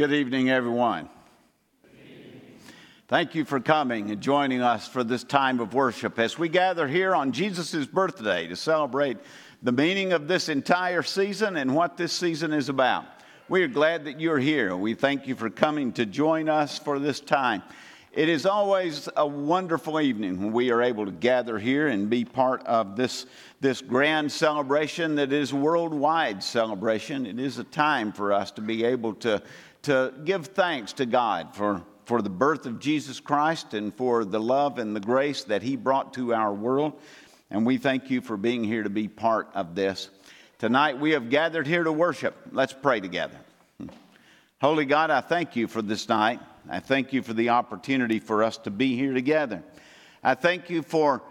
Good evening, everyone. Thank you for coming and joining us for this time of worship as we gather here on Jesus' birthday to celebrate the meaning of this entire season and what this season is about. We are glad that you're here. We thank you for coming to join us for this time. It is always a wonderful evening when we are able to gather here and be part of this, this grand celebration that is worldwide celebration. It is a time for us to be able to, to give thanks to God for, for the birth of Jesus Christ and for the love and the grace that He brought to our world. And we thank you for being here to be part of this. Tonight we have gathered here to worship. Let's pray together. Holy God, I thank you for this night. I thank you for the opportunity for us to be here together. I thank you for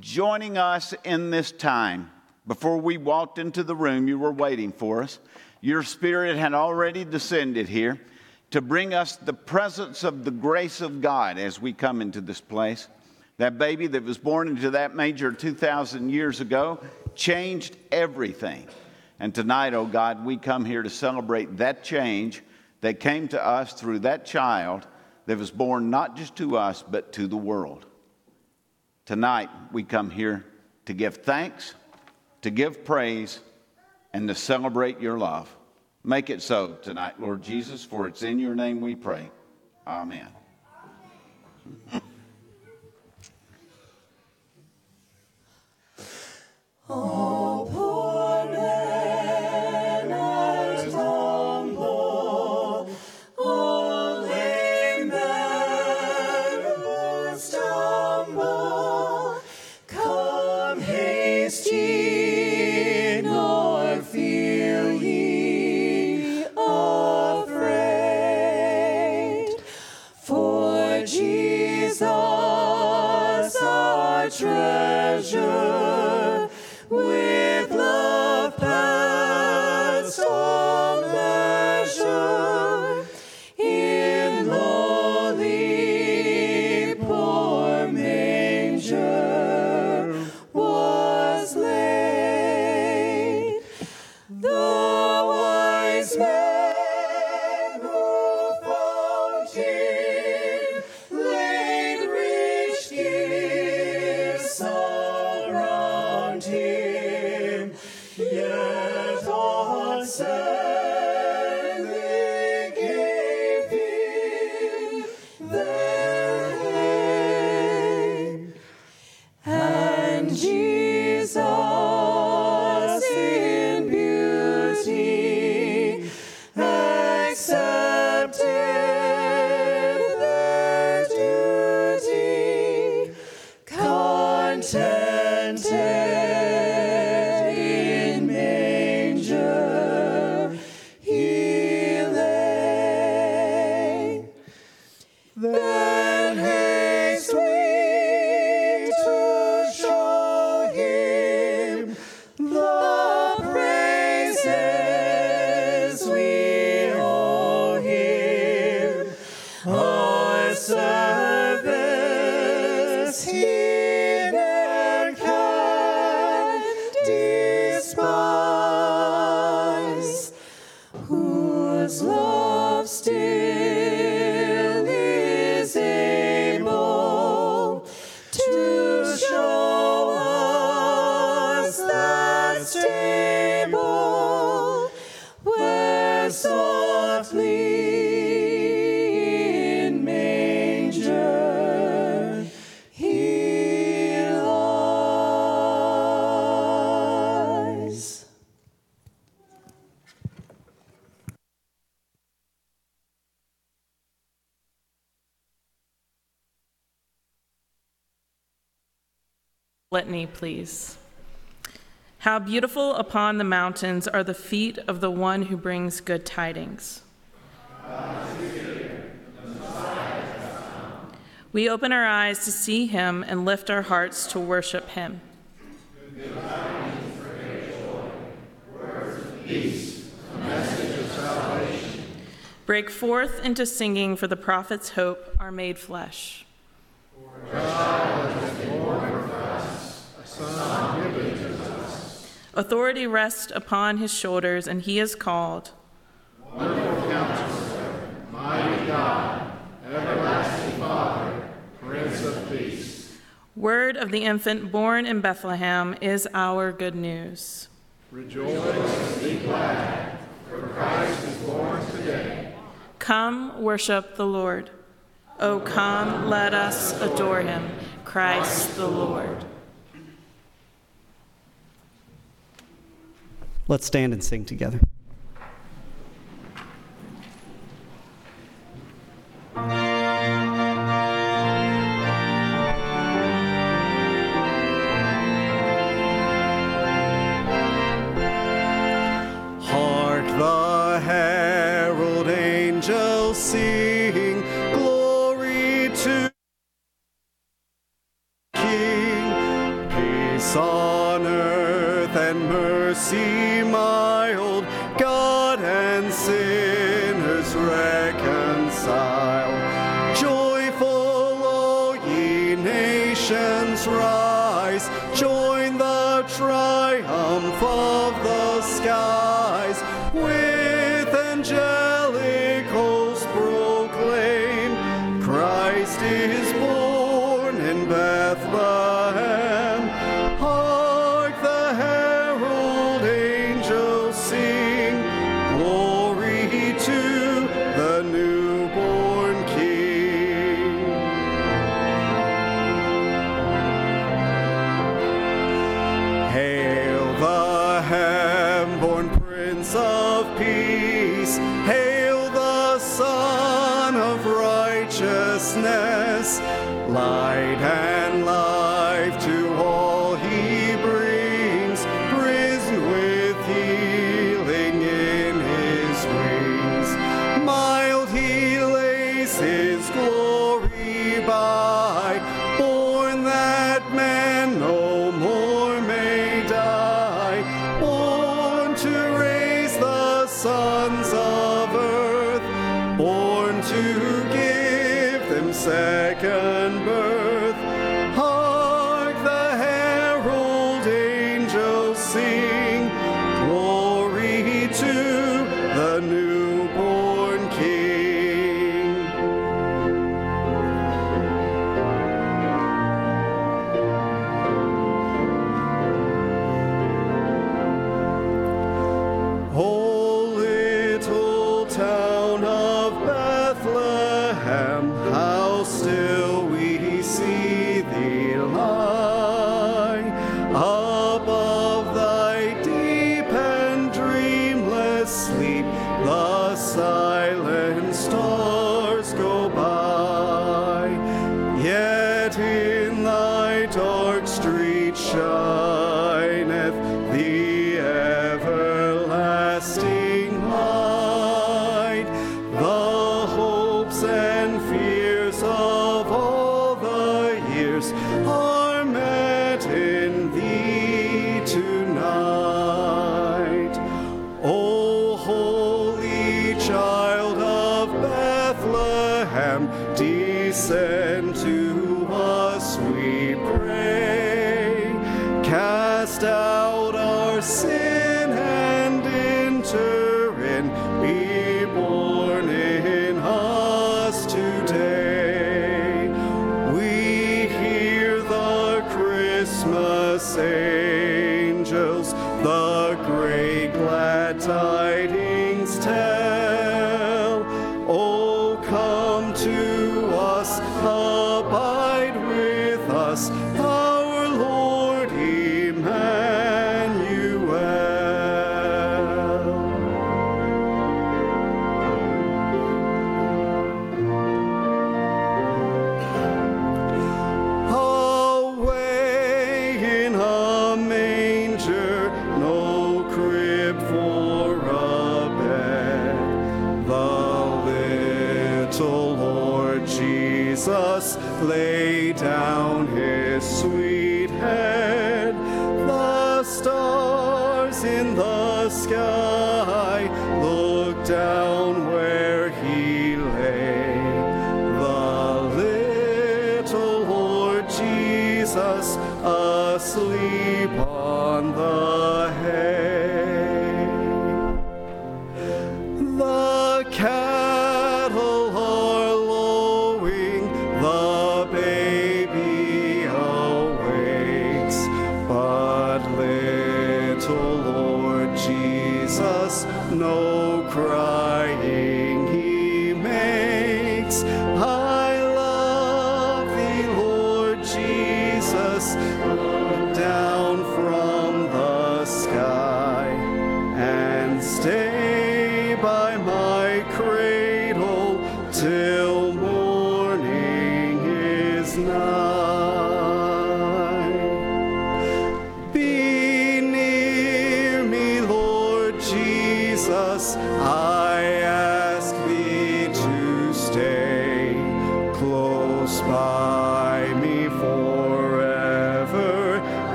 joining us in this time. Before we walked into the room, you were waiting for us. Your spirit had already descended here to bring us the presence of the grace of God as we come into this place. That baby that was born into that manger 2,000 years ago changed everything. And tonight, oh God, we come here to celebrate that change that came to us through that child that was born not just to us, but to the world. Tonight, we come here to give thanks, to give praise, and to celebrate your love. Make it so tonight, Lord Jesus, for it's in your name we pray. Amen. Oh, Come Litany, please. How beautiful upon the mountains are the feet of the one who brings good tidings. We open our eyes to see him and lift our hearts to worship him. Break forth into singing, for the prophet's hope are made flesh. Authority rests upon his shoulders, and he is called. Wonderful Counselor, Mighty God, Everlasting Father, Prince of Peace. Word of the infant born in Bethlehem is our good news. Rejoice and be glad, for Christ is born today. Come, worship the Lord. O come, let us adore him, Christ the Lord. Let's stand and sing together. Hark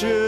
dear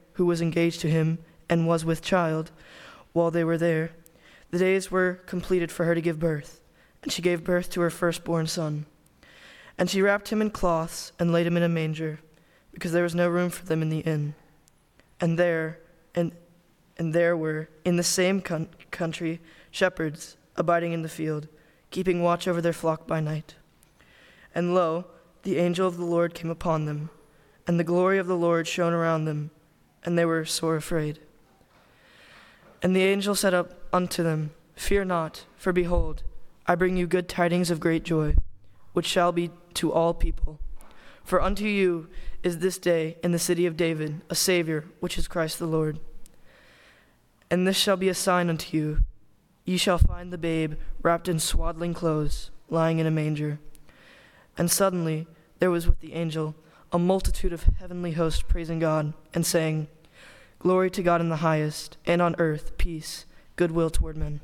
who was engaged to him and was with child, while they were there, the days were completed for her to give birth, and she gave birth to her firstborn son. And she wrapped him in cloths and laid him in a manger, because there was no room for them in the inn. And there, and, and there were, in the same coun- country, shepherds abiding in the field, keeping watch over their flock by night. And lo, the angel of the Lord came upon them, and the glory of the Lord shone around them, and they were sore afraid. And the angel said up unto them, Fear not, for behold, I bring you good tidings of great joy, which shall be to all people. For unto you is this day in the city of David a Savior, which is Christ the Lord. And this shall be a sign unto you ye shall find the babe wrapped in swaddling clothes, lying in a manger. And suddenly there was with the angel a multitude of heavenly hosts praising God and saying, Glory to God in the highest, and on earth peace, goodwill toward men.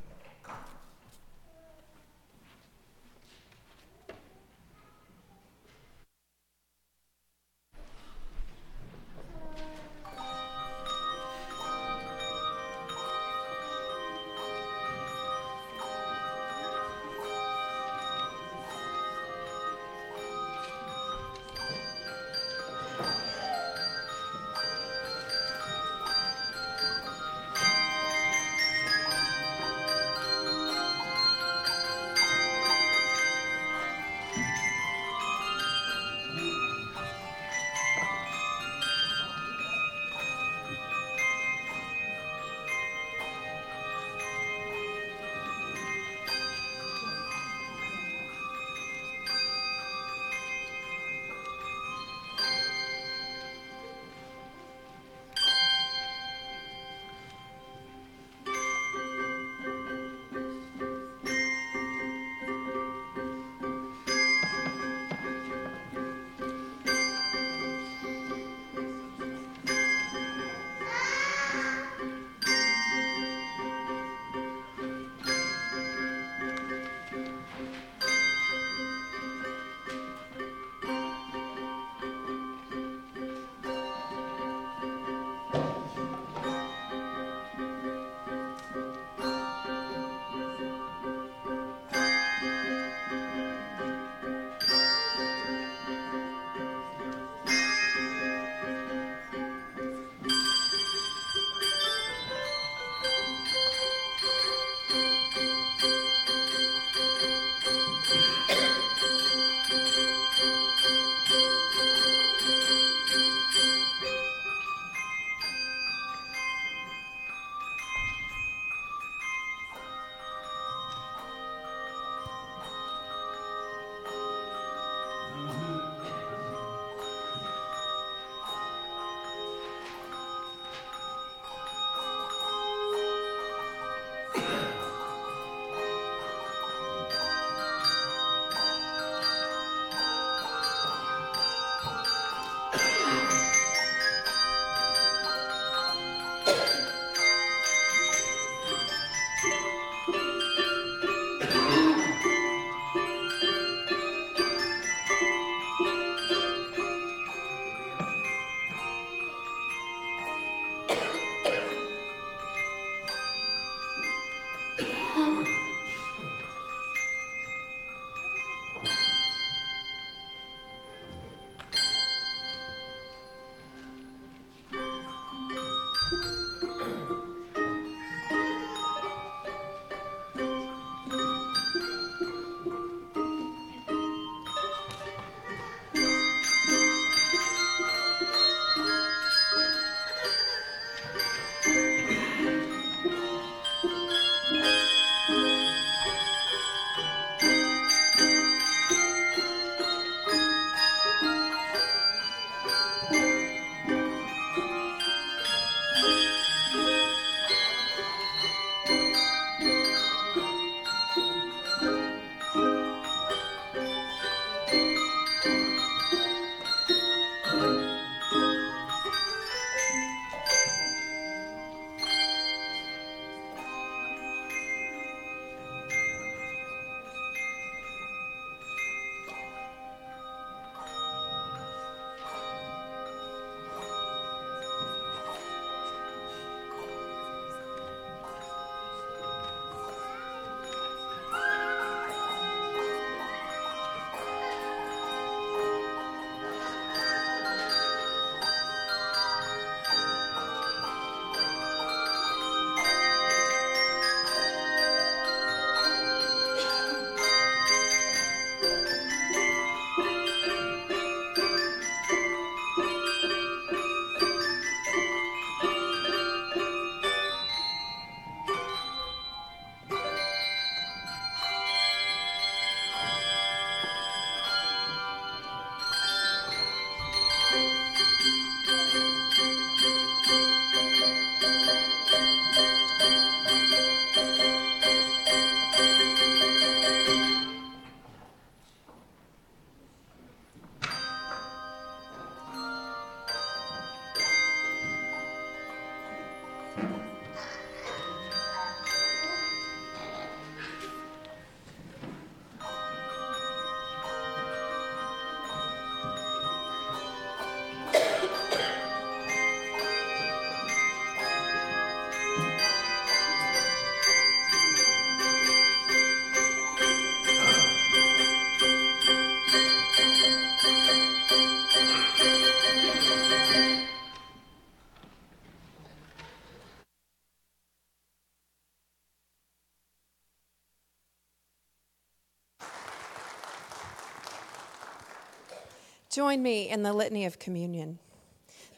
Join me in the litany of communion.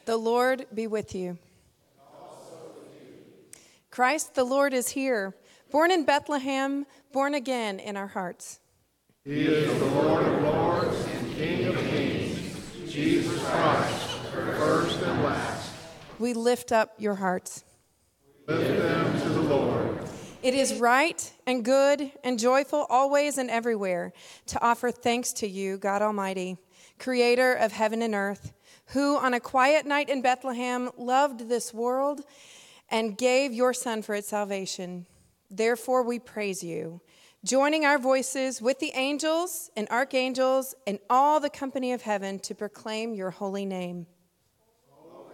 The Lord be with you. Christ the Lord is here, born in Bethlehem, born again in our hearts. He is the Lord of lords and King of kings, Jesus Christ, first and last. We lift up your hearts. We lift them to the Lord. It is right and good and joyful always and everywhere to offer thanks to you, God Almighty, creator of heaven and earth, who on a quiet night in Bethlehem loved this world and gave your Son for its salvation. Therefore, we praise you, joining our voices with the angels and archangels and all the company of heaven to proclaim your holy name.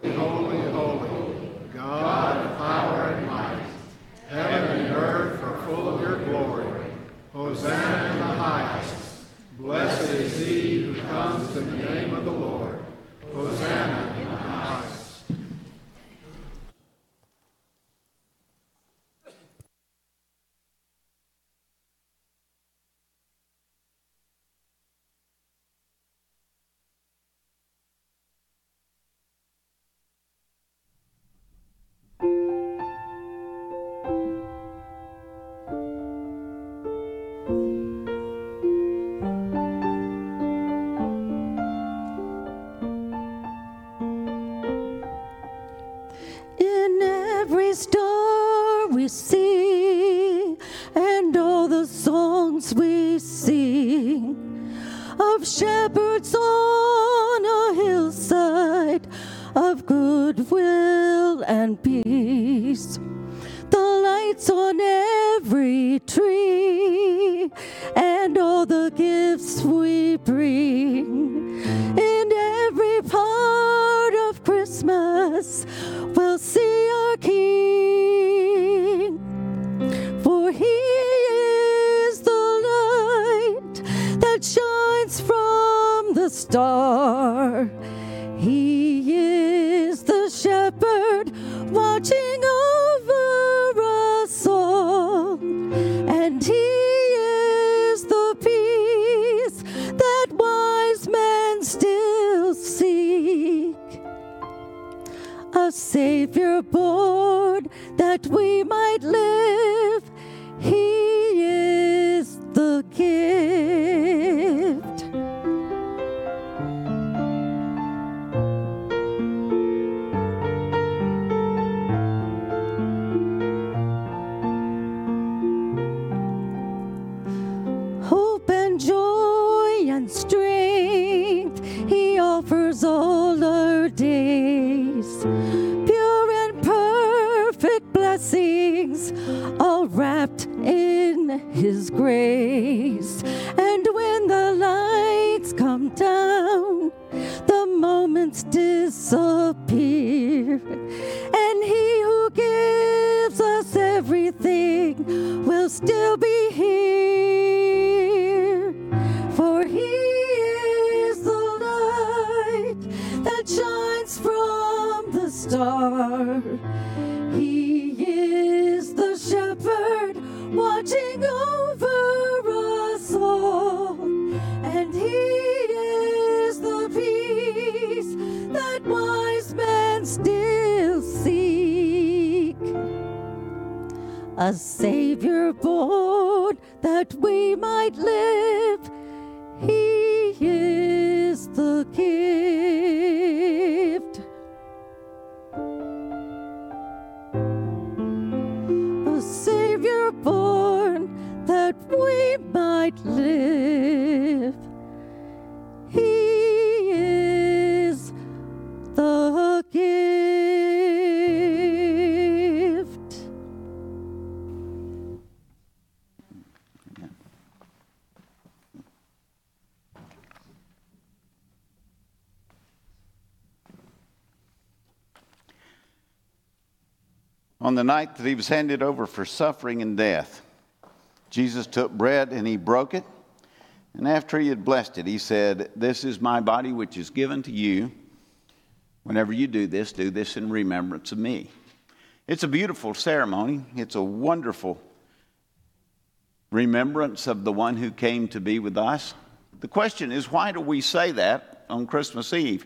Holy, holy, holy, God of power and might, heaven and earth are full of your glory. Hosanna in in the name of the Lord. Hosanna of shepherds on a hillside of goodwill and peace. The lights on every tree, and all the gifts we bring in every part of Christmas we'll see our King. Star. He is the shepherd watching over us all. And he is the peace that wise men still seek a Savior born that we the night that he was handed over for suffering and death, Jesus took bread and he broke it. And after he had blessed it, he said, This is my body which is given to you. Whenever you do this, do this in remembrance of me. It's a beautiful ceremony. It's a wonderful remembrance of the one who came to be with us. The question is, why do we say that on Christmas Eve.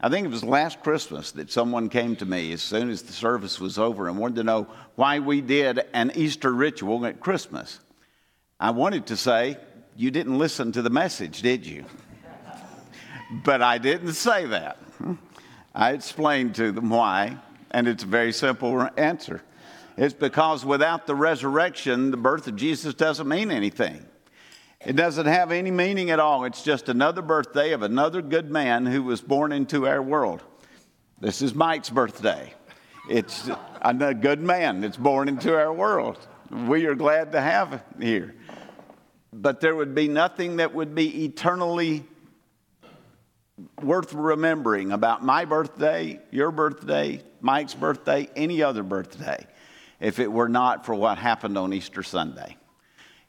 I think it was last Christmas that someone came to me as soon as the service was over and wanted to know why we did an Easter ritual at Christmas. I wanted to say, You didn't listen to the message, did you? but I didn't say that. I explained to them why, and it's a very simple answer. It's because without the resurrection, the birth of Jesus doesn't mean anything. It doesn't have any meaning at all. It's just another birthday of another good man who was born into our world. This is Mike's birthday. It's a good man that's born into our world. We are glad to have him here. But there would be nothing that would be eternally worth remembering about my birthday, your birthday, Mike's birthday, any other birthday, if it were not for what happened on Easter Sunday.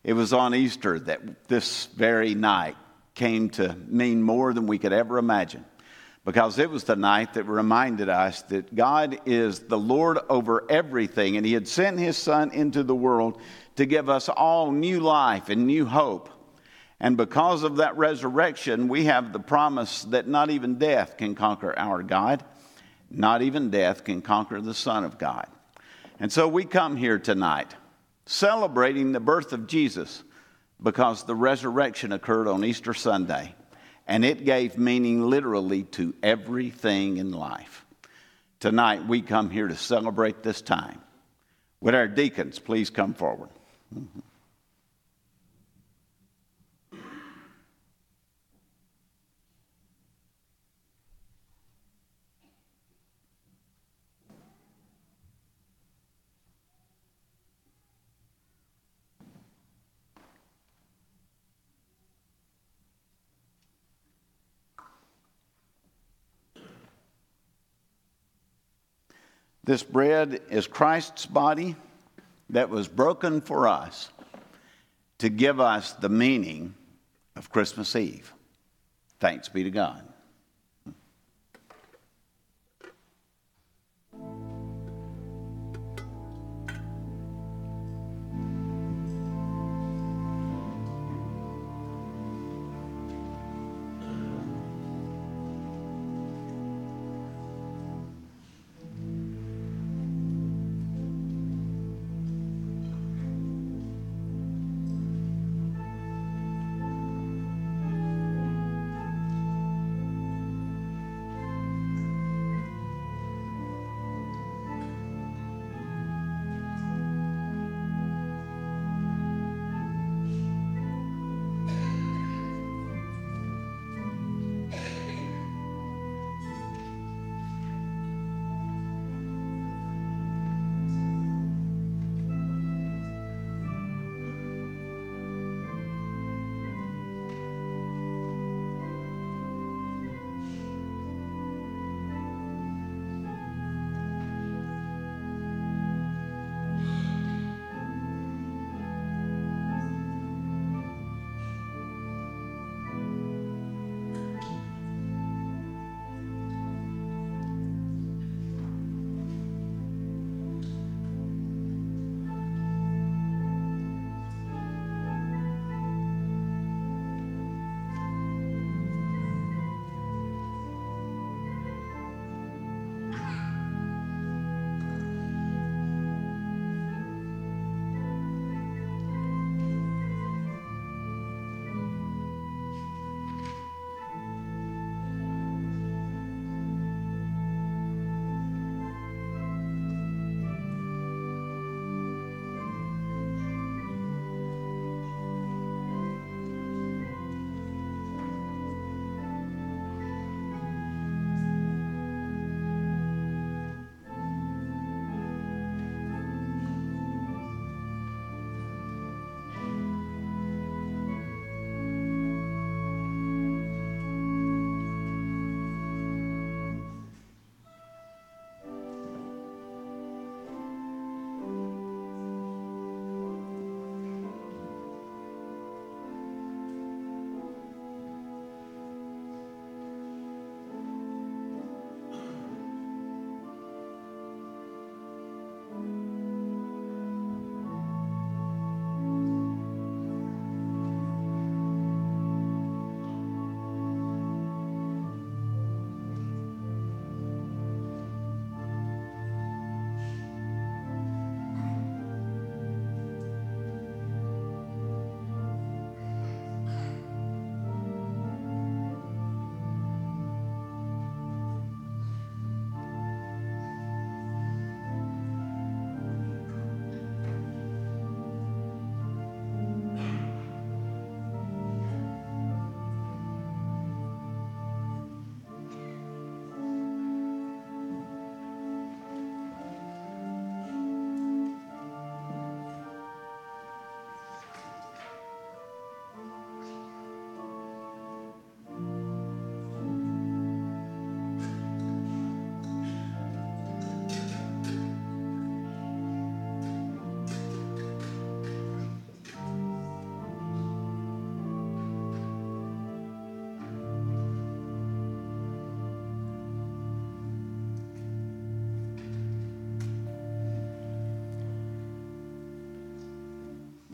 It was on Easter that this very night came to mean more than we could ever imagine because it was the night that reminded us that God is the Lord over everything and He had sent His Son into the world to give us all new life and new hope. And because of that resurrection, we have the promise that not even death can conquer our God, not even death can conquer the Son of God. And so we come here tonight celebrating the birth of Jesus because the resurrection occurred on Easter Sunday and it gave meaning literally to everything in life. Tonight we come here to celebrate this time. Would our deacons please come forward? Mm-hmm. This bread is Christ's body that was broken for us to give us the meaning of Christmas Eve. Thanks be to God.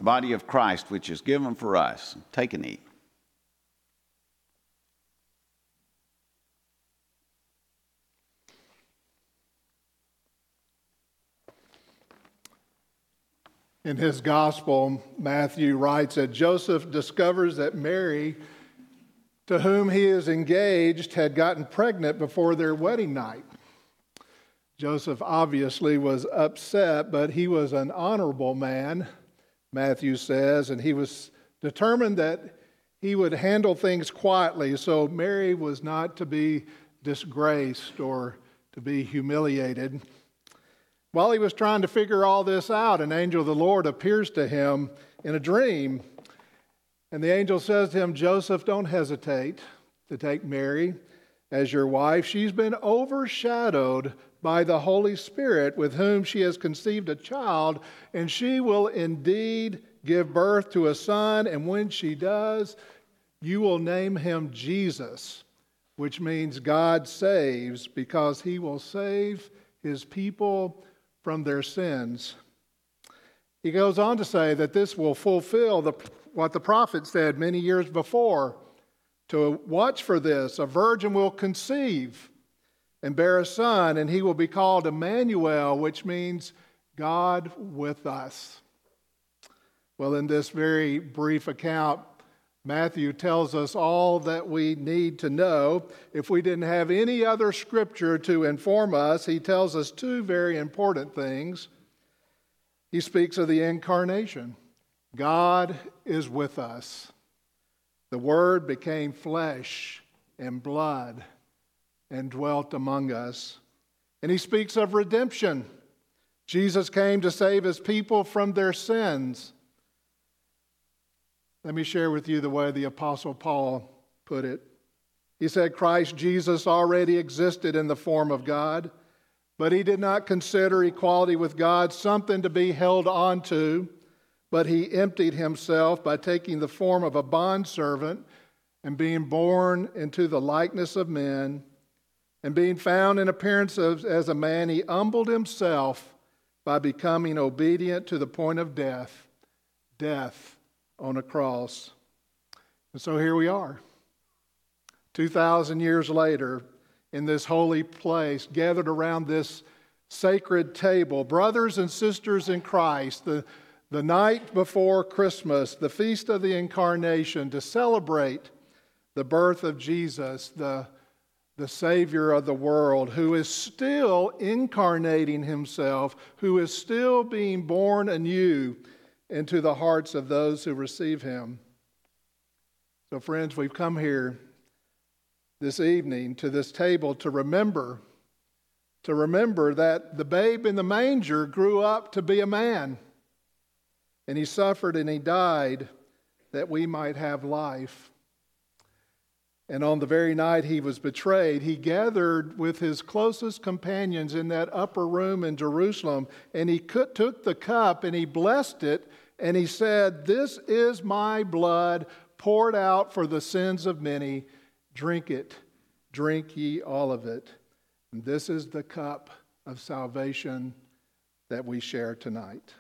Body of Christ, which is given for us. Take and eat. In his gospel, Matthew writes that Joseph discovers that Mary, to whom he is engaged, had gotten pregnant before their wedding night. Joseph obviously was upset, but he was an honorable man, Matthew says, and he was determined that he would handle things quietly, so Mary was not to be disgraced or to be humiliated. While he was trying to figure all this out, an angel of the Lord appears to him in a dream. And the angel says to him, Joseph, don't hesitate to take Mary as your wife. She's been overshadowed by the Holy Spirit, with whom she has conceived a child, and she will indeed give birth to a son. And when she does, you will name him Jesus, which means God saves, because he will save his people from their sins. He goes on to say that this will fulfill the, what the prophet said many years before to watch for this. A virgin will conceive and bear a son, and he will be called Emmanuel, which means God with us. Well, in this very brief account, Matthew tells us all that we need to know. If we didn't have any other scripture to inform us, he tells us two very important things. He speaks of the incarnation God is with us. The Word became flesh and blood and dwelt among us. And he speaks of redemption. Jesus came to save his people from their sins. Let me share with you the way the Apostle Paul put it. He said, Christ Jesus already existed in the form of God, but he did not consider equality with God something to be held on to, but he emptied himself by taking the form of a bondservant and being born into the likeness of men. And being found in appearance of, as a man, he humbled himself by becoming obedient to the point of death, death on a cross. And so here we are, 2,000 years later, in this holy place, gathered around this sacred table, brothers and sisters in Christ, the, the night before Christmas, the feast of the incarnation, to celebrate the birth of Jesus, the, the Savior of the world, who is still incarnating himself, who is still being born anew into the hearts of those who receive him. So, friends, we've come here this evening to this table to remember, to remember that the babe in the manger grew up to be a man, and he suffered and he died that we might have life. And on the very night he was betrayed, he gathered with his closest companions in that upper room in Jerusalem, and he took the cup and he blessed it, and he said, This is my blood poured out for the sins of many. Drink it, drink ye all of it. And this is the cup of salvation that we share tonight.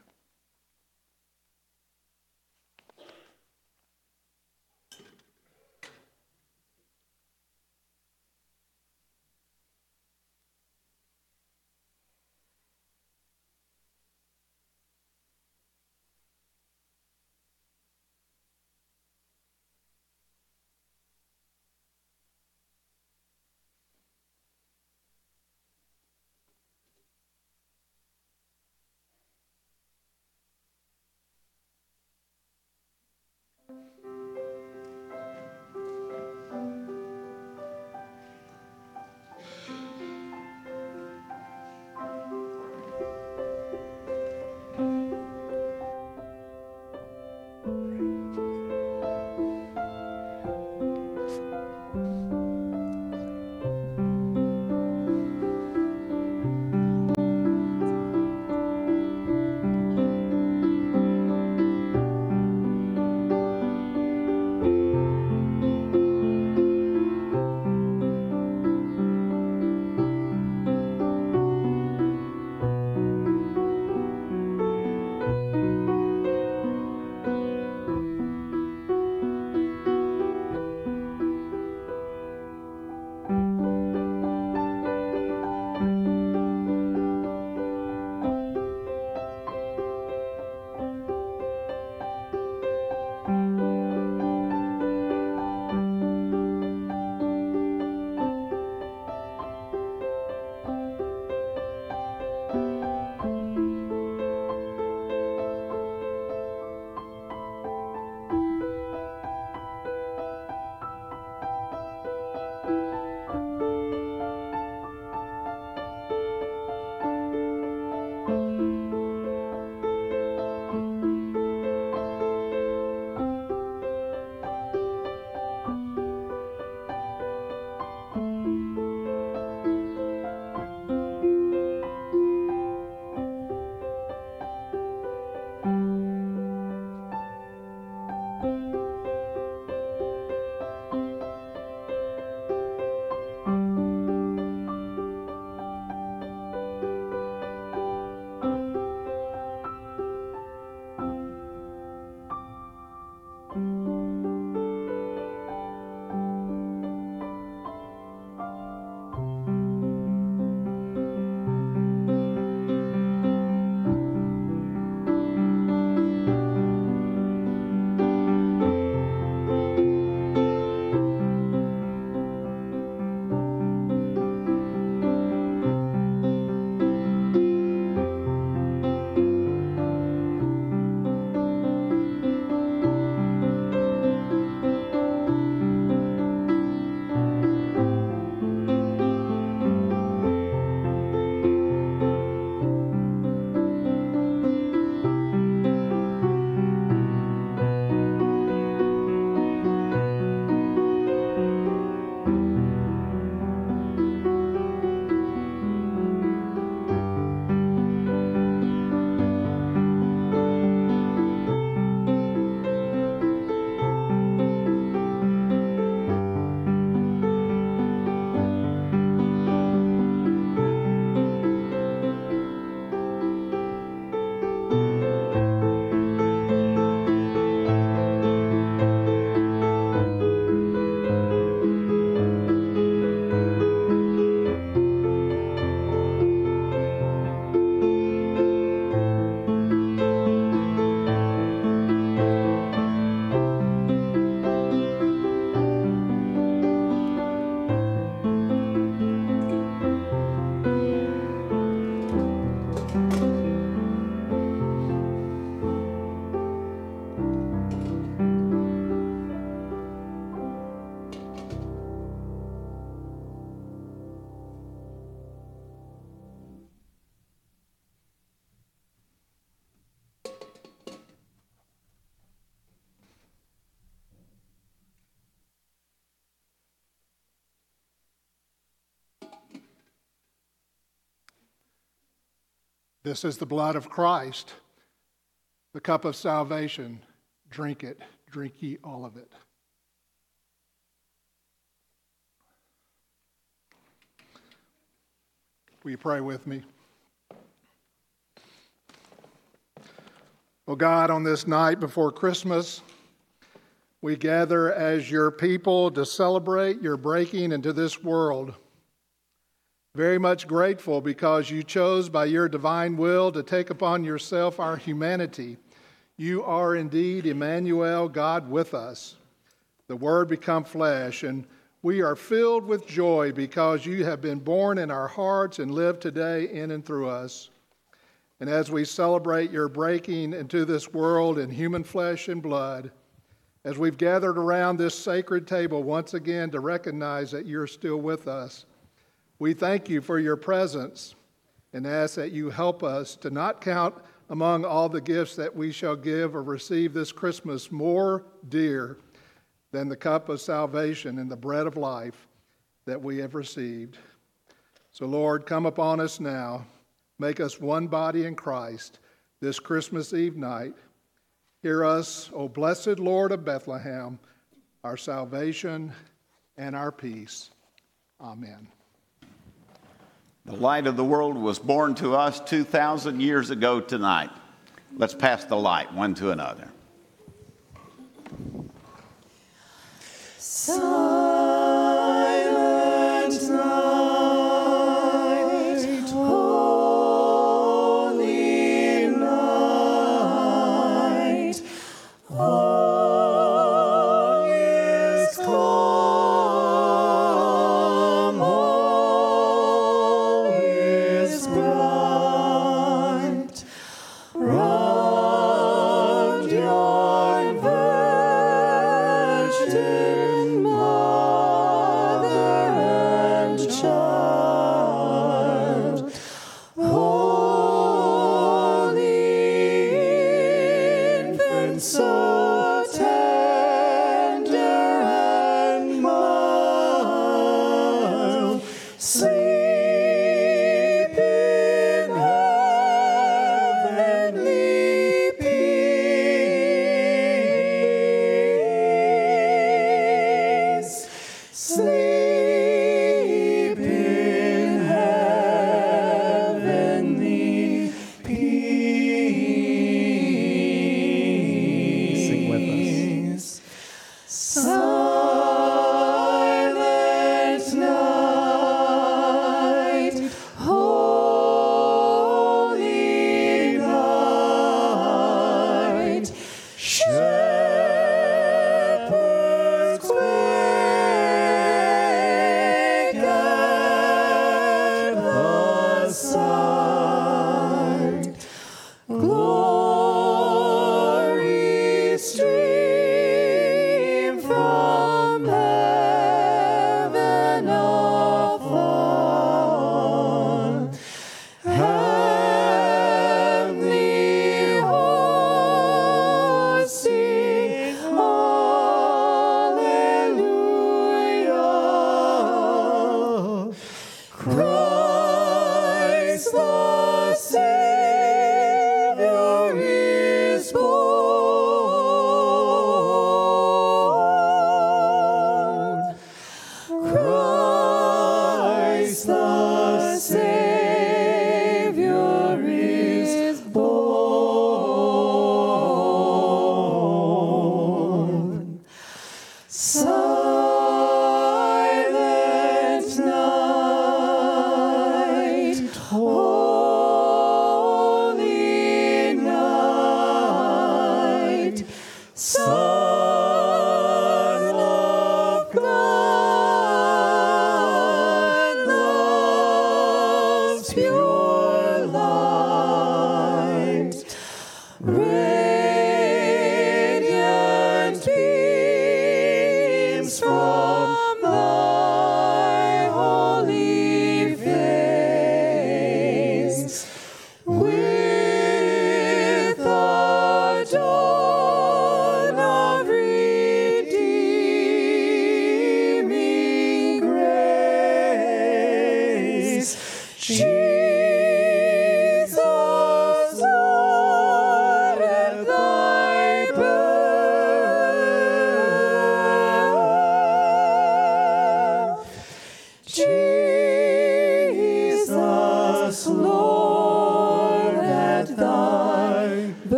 This is the blood of Christ, the cup of salvation. Drink it, drink ye all of it. Will you pray with me? Oh God, on this night before Christmas, we gather as your people to celebrate your breaking into this world. Very much grateful because you chose by your divine will to take upon yourself our humanity. You are indeed Emmanuel, God with us. The Word become flesh, and we are filled with joy because you have been born in our hearts and live today in and through us. And as we celebrate your breaking into this world in human flesh and blood, as we've gathered around this sacred table once again to recognize that you're still with us, we thank you for your presence and ask that you help us to not count among all the gifts that we shall give or receive this Christmas more dear than the cup of salvation and the bread of life that we have received. So, Lord, come upon us now. Make us one body in Christ this Christmas Eve night. Hear us, O blessed Lord of Bethlehem, our salvation and our peace. Amen. The light of the world was born to us 2,000 years ago tonight. Let's pass the light one to another. Silent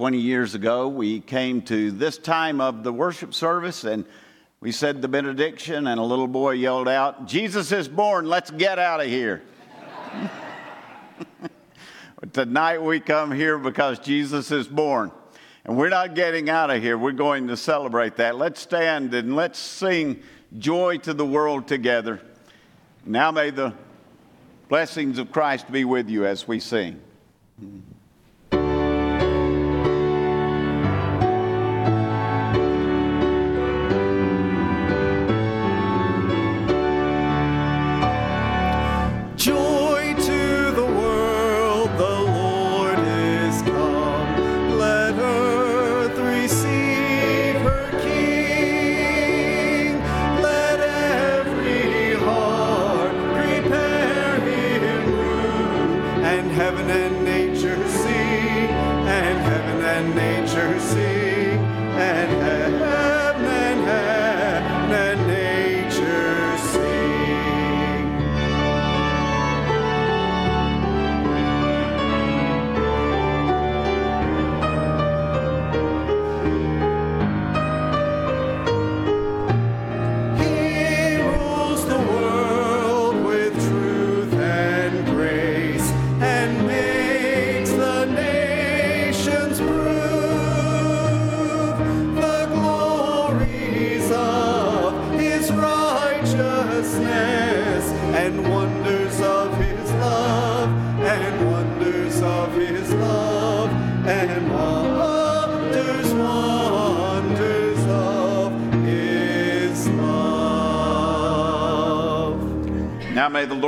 20 years ago, we came to this time of the worship service and we said the benediction, and a little boy yelled out, Jesus is born, let's get out of here. Tonight we come here because Jesus is born. And we're not getting out of here. We're going to celebrate that. Let's stand and let's sing joy to the world together. Now may the blessings of Christ be with you as we sing.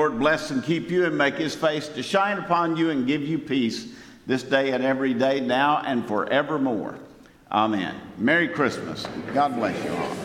Lord bless and keep you and make his face to shine upon you and give you peace this day and every day, now and forevermore. Amen. Merry Christmas. God bless you all.